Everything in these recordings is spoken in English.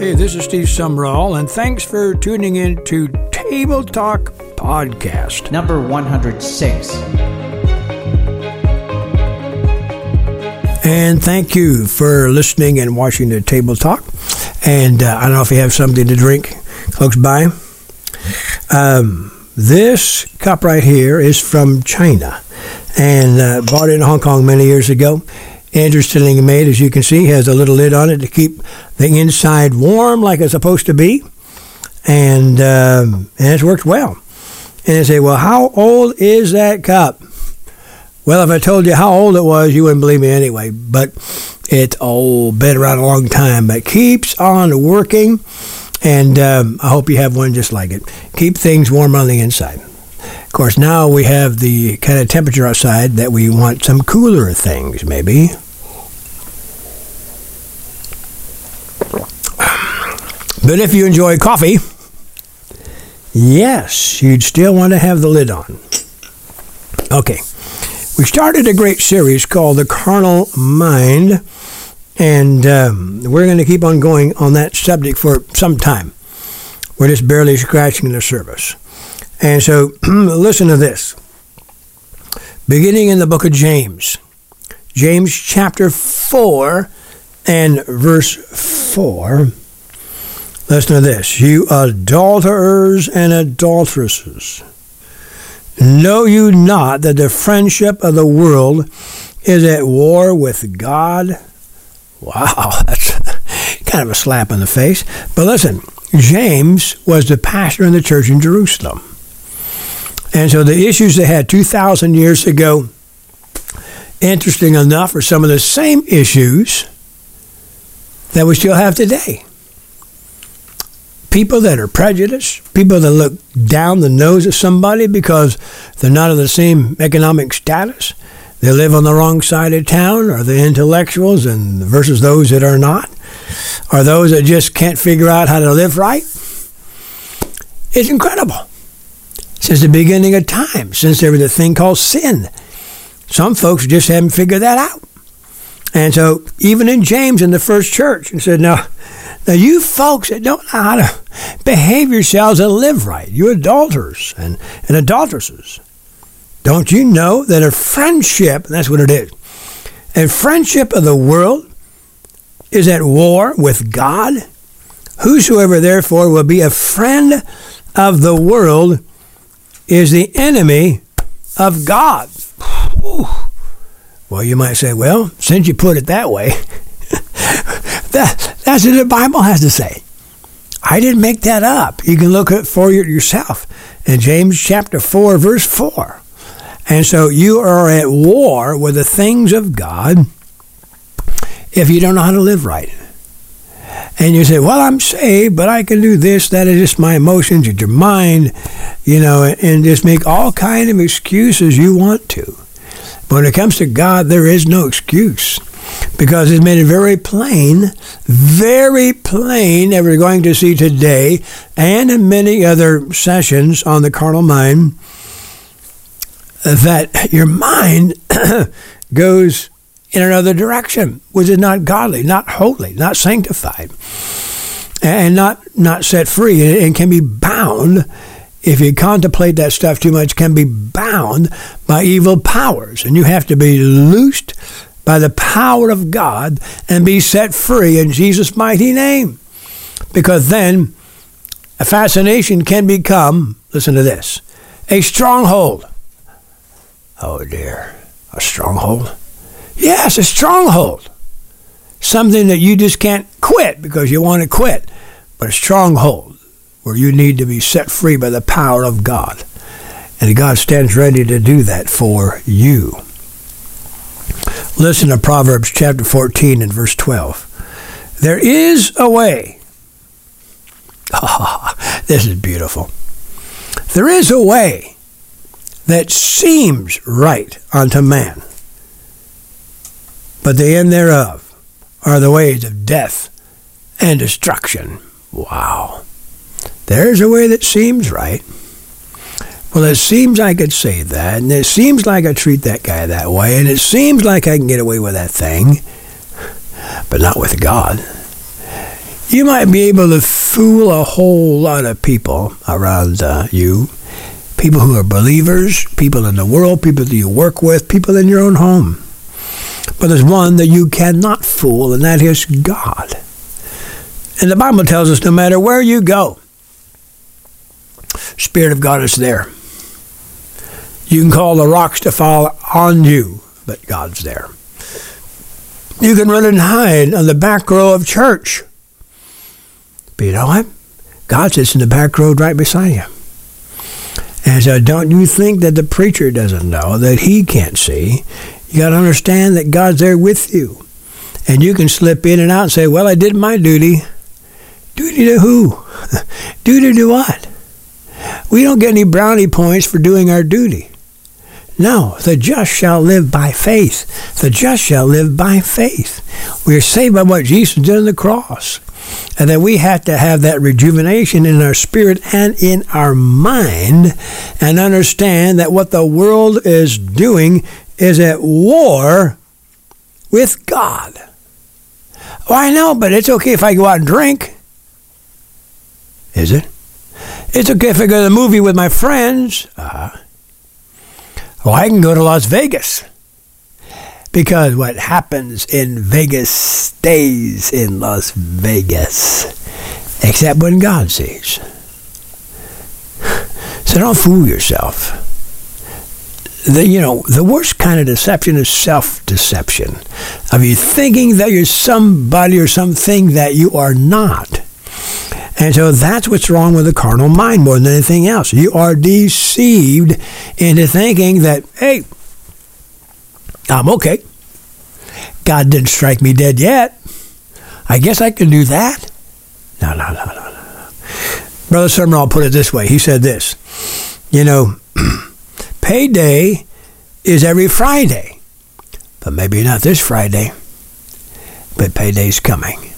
Hey, this is Steve Sumrall, and thanks for tuning in to Table Talk Podcast. Number 106. And thank you for listening and watching the Table Talk. And uh, I don't know if you have something to drink close by. Um, this cup right here is from China and uh, bought it in Hong Kong many years ago. Interestingly made, as you can see, has a little lid on it to keep the inside warm like it's supposed to be. And, um, and it's worked well. And they say, well, how old is that cup? Well, if I told you how old it was, you wouldn't believe me anyway. But it's old, been around a long time, but keeps on working. And um, I hope you have one just like it. Keep things warm on the inside. Of course, now we have the kind of temperature outside that we want some cooler things, maybe. But if you enjoy coffee, yes, you'd still want to have the lid on. Okay. We started a great series called The Carnal Mind, and um, we're going to keep on going on that subject for some time. We're just barely scratching the surface. And so, listen to this. Beginning in the book of James, James chapter 4 and verse 4. Listen to this. You adulterers and adulteresses, know you not that the friendship of the world is at war with God? Wow, that's kind of a slap in the face. But listen, James was the pastor in the church in Jerusalem. And so the issues they had 2,000 years ago, interesting enough, are some of the same issues that we still have today. People that are prejudiced, people that look down the nose at somebody because they're not of the same economic status, they live on the wrong side of town, are the intellectuals and versus those that are not, are those that just can't figure out how to live right. It's incredible since the beginning of time, since there was a thing called sin. Some folks just haven't figured that out. And so, even in James in the first church, he said, Now, now you folks that don't know how to behave yourselves and live right, you adulterers and, and adulteresses, don't you know that a friendship, that's what it is, a friendship of the world is at war with God? Whosoever therefore will be a friend of the world is the enemy of God. Whew. Well, you might say, well, since you put it that way, that, that's what the Bible has to say. I didn't make that up. You can look at for yourself in James chapter 4, verse 4. And so you are at war with the things of God if you don't know how to live right. And you say, well, I'm saved, but I can do this. That is just my emotions. It's your mind, you know, and just make all kind of excuses you want to. But when it comes to God, there is no excuse because it's made it very plain, very plain that we're going to see today and in many other sessions on the carnal mind that your mind goes in another direction, which is not godly, not holy, not sanctified, and not not set free, and can be bound if you contemplate that stuff too much. Can be bound by evil powers, and you have to be loosed by the power of God and be set free in Jesus' mighty name, because then a fascination can become. Listen to this: a stronghold. Oh dear, a stronghold Yes, a stronghold. Something that you just can't quit because you want to quit. But a stronghold where you need to be set free by the power of God. And God stands ready to do that for you. Listen to Proverbs chapter 14 and verse 12. There is a way. Oh, this is beautiful. There is a way that seems right unto man but the end thereof are the ways of death and destruction. Wow. There's a way that seems right. Well, it seems I could say that, and it seems like I treat that guy that way, and it seems like I can get away with that thing, but not with God. You might be able to fool a whole lot of people around uh, you. People who are believers, people in the world, people that you work with, people in your own home. But there's one that you cannot fool, and that is God. And the Bible tells us no matter where you go, Spirit of God is there. You can call the rocks to fall on you, but God's there. You can run and hide on the back row of church. But you know what? God sits in the back row right beside you. And so don't you think that the preacher doesn't know, that he can't see. You got to understand that God's there with you. And you can slip in and out and say, well, I did my duty. Duty to who? duty to what? We don't get any brownie points for doing our duty. No, the just shall live by faith. The just shall live by faith. We are saved by what Jesus did on the cross. And that we have to have that rejuvenation in our spirit and in our mind and understand that what the world is doing is at war with God. Well, I know, but it's okay if I go out and drink. Is it? It's okay if I go to the movie with my friends. Uh-huh. Well, I can go to Las Vegas because what happens in Vegas stays in Las Vegas, except when God sees. So don't fool yourself. The, you know, the worst kind of deception is self-deception. Of you thinking that you're somebody or something that you are not. And so that's what's wrong with the carnal mind more than anything else. You are deceived into thinking that, hey, I'm okay. God didn't strike me dead yet. I guess I can do that. No, no, no, no, no. Brother Sumrall put it this way. He said this, you know, payday is every Friday, but maybe not this Friday, but payday's coming.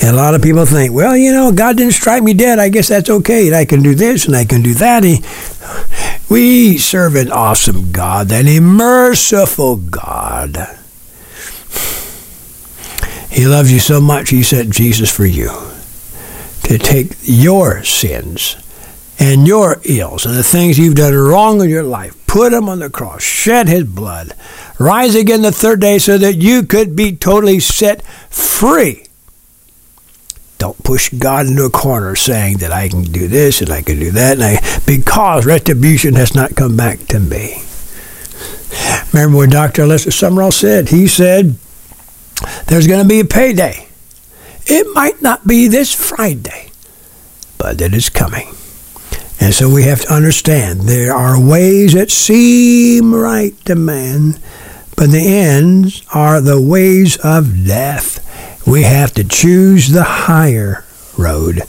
And a lot of people think, well, you know, God didn't strike me dead. I guess that's okay. And I can do this and I can do that. We serve an awesome God and a merciful God. He loves you so much, he sent Jesus for you to take your sins and your ills and the things you've done wrong in your life, put them on the cross, shed his blood, rise again the third day so that you could be totally set free don't push God into a corner saying that I can do this and I can do that, and I, because retribution has not come back to me. Remember what Dr. Lester Sumrall said? He said, There's going to be a payday. It might not be this Friday, but it is coming. And so we have to understand there are ways that seem right to man, but the ends are the ways of death. We have to choose the higher road.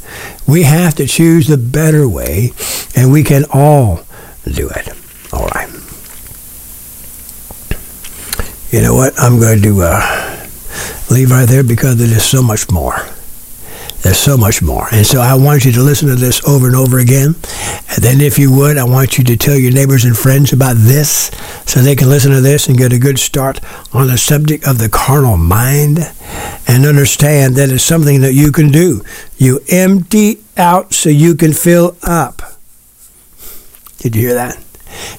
We have to choose the better way, and we can all do it. All right. You know what? I'm going to uh, leave right there because there is so much more. There's so much more. And so I want you to listen to this over and over again. Then, if you would, I want you to tell your neighbors and friends about this so they can listen to this and get a good start on the subject of the carnal mind and understand that it's something that you can do. You empty out so you can fill up. Did you hear that?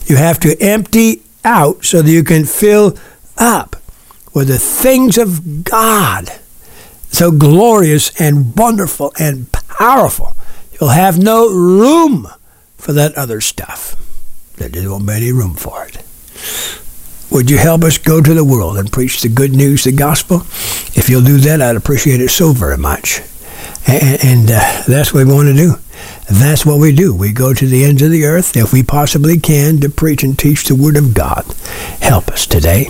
You have to empty out so that you can fill up with the things of God so glorious and wonderful and powerful. You'll have no room for that other stuff. There won't be any room for it. Would you help us go to the world and preach the good news, the gospel? If you'll do that, I'd appreciate it so very much. And, and uh, that's what we want to do. That's what we do. We go to the ends of the earth, if we possibly can, to preach and teach the Word of God. Help us today.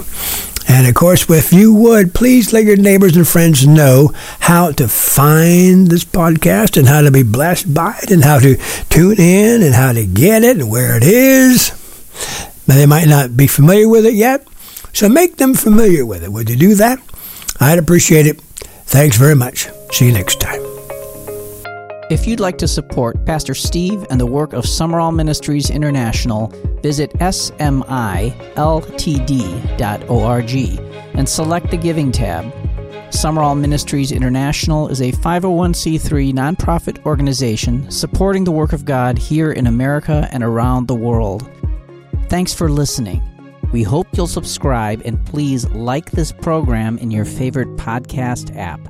And of course, if you would, please let your neighbors and friends know how to find this podcast and how to be blessed by it and how to tune in and how to get it and where it is. But they might not be familiar with it yet. So make them familiar with it. Would you do that? I'd appreciate it. Thanks very much. See you next time. If you'd like to support Pastor Steve and the work of Sumrall Ministries International, visit smiltd.org and select the Giving tab. Sumrall Ministries International is a 501c3 nonprofit organization supporting the work of God here in America and around the world. Thanks for listening. We hope you'll subscribe and please like this program in your favorite podcast app.